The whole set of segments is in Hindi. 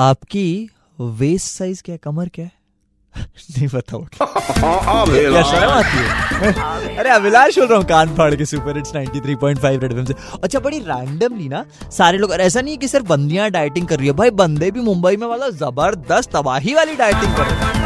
आपकी वेस्ट साइज़ क्या है? कमर क्या है? नहीं बताओ क्या शर्म आती है? अरे अभिलाष बोल रहा हूँ कान फाड़ के सुपर हिट्स 93.5 रेड से। अच्छा बड़ी रैंडमली ना सारे लोग ऐसा नहीं है कि सिर्फ़ बंदियाँ डाइटिंग कर रही है। भाई बंदे भी मुंबई में वाला ज़बरदस्त तबाही वाली डाइटिंग कर रहे हैं।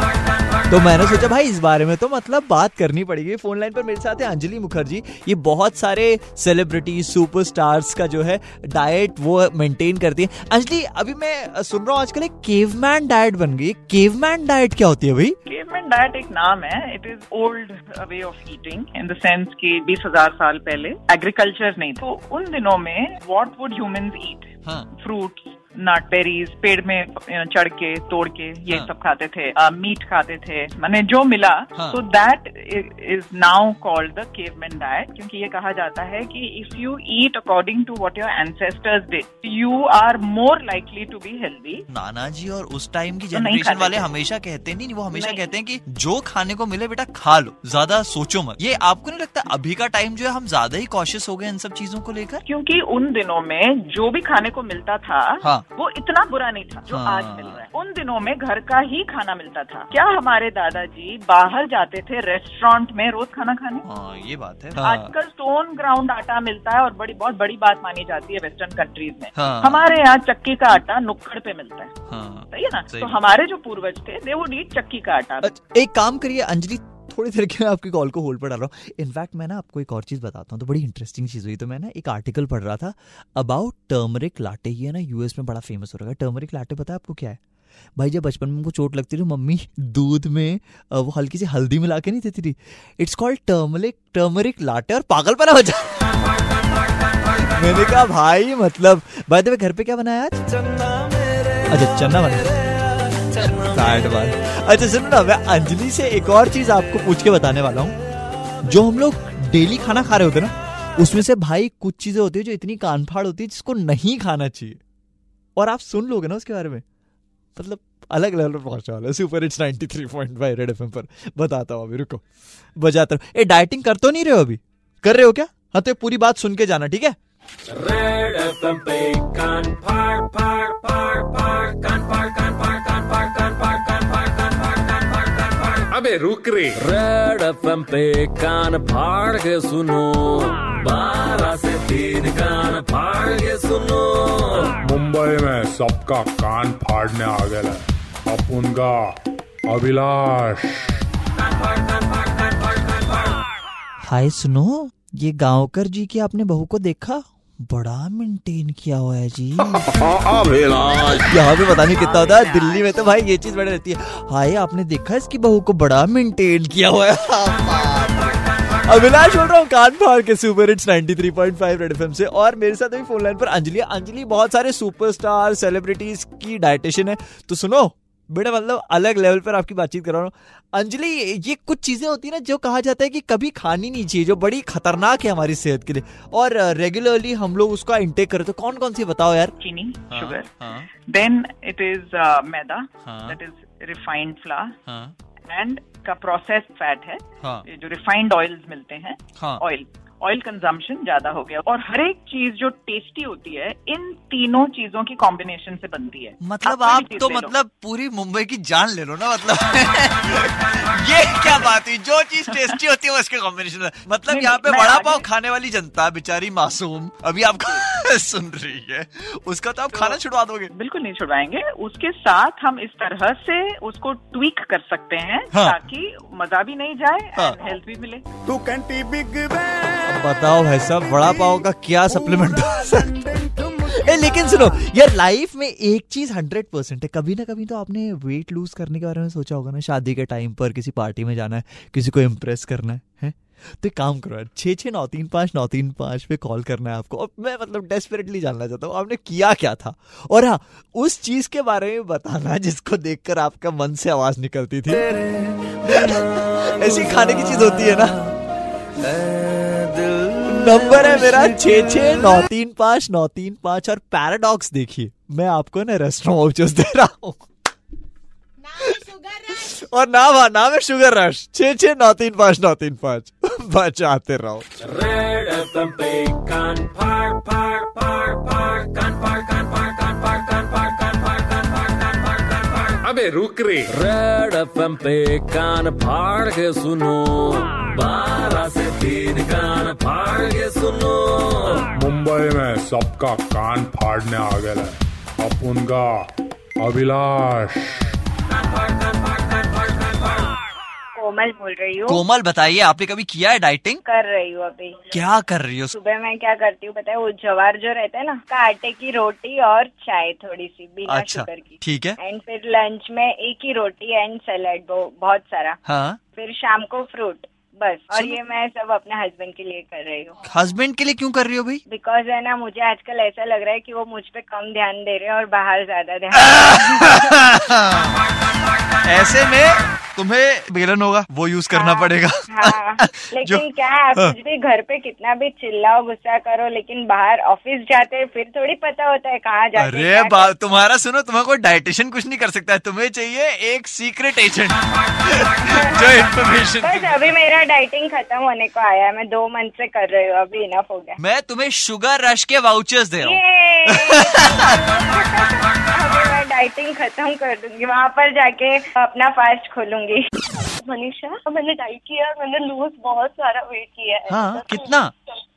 तो मैंने सोचा भाई इस बारे में तो मतलब बात करनी पड़ेगी। फ़ोन लाइन पर मेरे साथ है अंजलि मुखर्जी। ये बहुत सारे सेलिब्रिटी सुपरस्टार्स का जो है डाइट वो मेंटेन करती है। अंजलि अभी मैं सुन रहा हूँ आजकल एक केवमैन डाइट बन गई। केवमैन डाइट क्या होती है भाई? केवमैन डाइट एक नाम है। It is old way of eating in the sense कि बीस हज़ार साल पहले। एग्रीकल्चर नहीं तो उन दिनों में what would human eat fruits nut berries पेड़ में चढ़ के तोड़ के ये हाँ. सब खाते थे मीट खाते थे। मैंने जो मिला तो that is now called the caveman diet क्योंकि ये कहा जाता है कि if you eat according to what your ancestors did you are more likely to be healthy नाना जी और उस टाइम की जनरेशन तो वाले हमेशा कहते नहीं वो हमेशा कहते हैं कि जो खाने को मिले बेटा खा लो ज़्यादा सोचो मत। ये आपको नहीं लगता अभी का टाइम जो है हम ज़्यादा ही कॉशियस हो गए इन सब चीज़ों को लेकर? क्योंकि उन दिनों में जो भी खाने को मिलता था हाँ. वो इतना बुरा नहीं था जो हाँ। आज मिल रहा है। उन दिनों में घर का ही खाना मिलता था। क्या हमारे दादाजी बाहर जाते थे रेस्टोरेंट में रोज खाना खाने? हाँ, ये बात है। हाँ। आजकल स्टोन ग्राउंड आटा मिलता है और बड़ी बहुत बड़ी बात मानी जाती है वेस्टर्न कंट्रीज़ में। हाँ। हमारे यहाँ चक्की का आटा नुक्कड़ पे मिलता है। हाँ। सही है ना? तो हमारे जो पूर्वज थे दे वुड ईट चक्की का आटा। अच्छा, एक काम करिए अंजलि थोड़ी देर के मैं आपकी कॉल को होल्ड पर डाल रहा हूँ। इनफैक्ट मैं ना आपको एक और चीज़ बताता हूँ। तो बड़ी इंटरेस्टिंग चीज़ हुई। तो मैं ना एक आर्टिकल पढ़ रहा था अबाउट टर्मरिक लाटे ये ना यूएस में बड़ा फ़ेमस हो रहा है। टर्मरिक लाटे पता है आपको क्या है? भाई जब बचपन में उनको चोट लगती थी मम्मी दूध में वो हल्की सी हल्दी मिला के नहीं देती थी। It's called turmeric turmeric latte और पागल पना हो जा मैंने कहा भाई मतलब भाई तुम्हें घर पे क्या बनाया आज? अच्छा चन्ना बनाया अच्छा सुनो ना, मैं अंजलि से एक और चीज़ आपको पूछ के बताने वाला हूँ। जो हम लोग डेली खाना खा रहे होते ना, उसमें से भाई कुछ चीज़ें होती है जो इतनी कान फाड़ होती है जिसको नहीं खाना चाहिए। और आप सुन लोगे ना उसके बारे में। मतलब अलग लेवल पर पहुँचने वाला सुपर इट्स 93.5 रेड एफएम पर। बताता हूँ अभी, रुको। बजाता हूँ। ए डाइटिंग कर तो नहीं रहे हो अभी? कर रहे हो क्या? हाँ तो पूरी बात सुन के जाना, ठीक है? रेड एफएम पे कान फाड़ फाड़ फाड़ फाड़ कान फाड़ रुक रे। रेड एफएम पे कान फाड़ के सुनो। बारह से तीन कान फाड़ के सुनो। मुंबई में सबका कान फाड़ने आ गया है। अब उनका अभिलाष। हाय सुनो ये गांवकर जी की आपने बहू को देखा? बड़ा मेंटेन किया हुआ है जी। यहाँ पे पता नहीं कितना होता है दिल्ली में तो भाई ये चीज़ बड़ी रहती है। हाय आपने देखा इसकी बहू को बड़ा मेंटेन किया हुआ है? अभिलाष बोल रहा हूँ कान फाड़ के सुपर हिट्स 93.5 रेड एफएम से। और मेरे साथ अभी फ़ोन लाइन पर अंजलि अंजलि बहुत सारे सुपरस्टार सेलिब्रिटीज की डाइटेशन है। तो सुनो बेटा मतलब अलग लेवल पर आपकी बातचीत कर रहा हूँ। अंजलि ये कुछ चीज़ें होती है ना जो कहा जाता है कि कभी खानी नहीं चाहिए जो बड़ी खतरनाक है हमारी सेहत के लिए। और रेगुलरली हम लोग उसका इंटेक करते तो कौन कौन सी बताओ यार? चीनी sugar then it is maida that is refined flour and का प्रोसेस्ड फैट है। हाँ. जो रिफाइंड ऑयल्स मिलते हैं ऑयल हाँ. ऑयल कंजम्पशन ज़्यादा हो गया और हर एक चीज़ जो टेस्टी होती है इन तीनों चीज़ों की कॉम्बिनेशन से बनती है। मतलब आप तो मतलब पूरी मुंबई की जान ले लो ना मतलब। ये क्या बात हुई? जो चीज़ टेस्टी होती है उसके कॉम्बिनेशन मतलब यहाँ पे बड़ा पाव खाने वाली जनता बेचारी मासूम। अभी आपको सुन रही है। उसका तो आप तो, खाना छुड़वा दोगे। बिल्कुल नहीं छुड़वाएँगे। उसके साथ हम इस तरह से उसको ट्वीक कर सकते हैं हाँ। ताकि मज़ा भी नहीं जाए हाँ। हेल्थ भी मिले। टू कैंटी बिग बताओ भाई साहब बड़ा पाव का क्या सप्लीमेंट ए, लेकिन सुनो यार लाइफ में एक चीज़ हंड्रेड परसेंट है। कभी ना कभी तो आपने वेट लूज करने के बारे में सोचा होगा ना शादी के टाइम पर किसी पार्टी में जाना है किसी को इम्प्रेस करना है, है? तो काम करो यार छः छः नौ तीन पाँच नौ तीन पाँच पे कॉल करना है आपको। और मैं मतलब डेस्परेटली जानना चाहता हूँ आपने किया क्या था? और हाँ उस चीज़ के बारे में बताना जिसको देखकर आपका मन से आवाज़ निकलती थी। ऐसी खाने की चीज़ होती है ना? नंबर है मेरा छ छ नौ, तीन, पाँच, नौ, तीन, पाँच, और पैराडॉक्स देखिए। मैं आपको ना रेस्टोरेंट दे रहा हूँ। और नाम हाँ नाम है शुगर रश छ छ नौ, तीन, पाँच, नौ, तीन, पाँच। बचाते रहो। रुक रे रेड एफ़ पे कान फाड़ के सुनो। बारह से तीन कान फाड़ के सुनो। मुंबई में सबका कान फाड़ने आ गया है। अब उनका अभिलाष। कोमल बोल रही हूँ। कोमल बताइए आपने कभी किया है डाइटिंग कर रही हूँ अभी। क्या कर रही हो? सुबह मैं क्या करती हूँ पता है वो जवार जो रहता है ना उसका आटे की रोटी और चाय थोड़ी सी बिना अच्छा शुगर की। ठीक है। एंड फिर लंच में एक ही रोटी एंड सैलेड बहुत सारा। हाँ। फिर शाम को फ्रूट बस। और ये मैं सब अपने हस्बैंड के लिए कर रही हूँ। हस्बैंड के लिए क्यों कर रही हो भाई? बिकॉज़ है ना मुझे आजकल ऐसा लग रहा है कि वो मुझ पे कम ध्यान दे रहे हैं और बाहर ज़्यादा ध्यान ऐसे में तुम्हें बेलन होगा वो यूज़ करना हाँ, पड़ेगा। हाँ। लेकिन जो- क्या है। कुछ भी घर पे कितना भी चिल्लाओ गुस्सा करो लेकिन बाहर ऑफ़िस जाते हैं, फिर थोड़ी पता होता है कहाँ जाते अरे क्या तुम्हारा सुनो तुम्हें कोई डाइटिशियन कुछ नहीं कर सकता है। तुम्हें चाहिए एक सीक्रेट एजेंट जो इन्फॉर्मेशन बस अभी मेरा डाइटिंग खत्म होने को आया है। मैं दो मंथ से कर रही हूँ अभी इनफ हो गया। मैं तुम्हें शुगर रश के वाउचर्स दे रहा हूँ। डाइटिंग खत्म कर दूँगी वहाँ पर जाके अपना फास्ट खोलूँगी। मनीषा मैंने डाइट किया मैंने लूज बहुत सारा वेट किया है। हाँ कितना?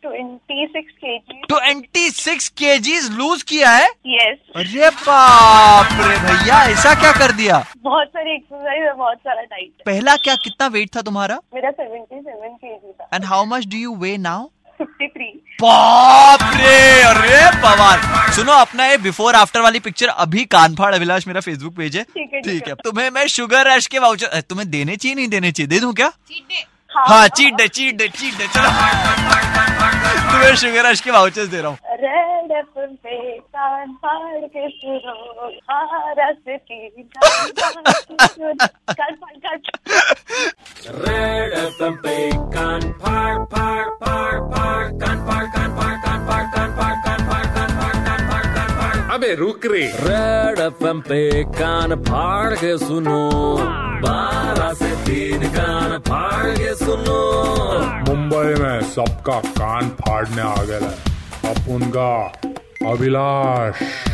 Twenty six K G twenty six KGs lose किया है? यस अरे बाप रे भैया ऐसा क्या कर दिया? बहुत सारी एक्सरसाइज और बहुत सारा डाइट पहला क्या कितना वेट था तुम्हारा? मेरा सेवेंटी सेवन के जी था। And how much do you weigh now बाप रे अरे बवाल। सुनो अपना ये बिफोर आफ्टर वाली पिक्चर अभी कानफाड़ अभिलाष मेरा फेसबुक पेज है। ठीक है, ठीक है। है। तुम्हें मैं शुगर रश के वाउचर तुम्हें देने चाहिए नहीं देने चाहिए? दे दूँ क्या? हाँ, हाँ cheat day cheat day cheat day चलो। तुम्हें शुगर रश के वाउचर्स दे रहा हूँ। अबे रुक रे। रेड एफ़ पे कान फाड़ के सुनो। बारह से तीन कान फाड़ के सुनो। मुंबई में सबका कान फाड़ने आ गया है। अब उनका अभिलाष।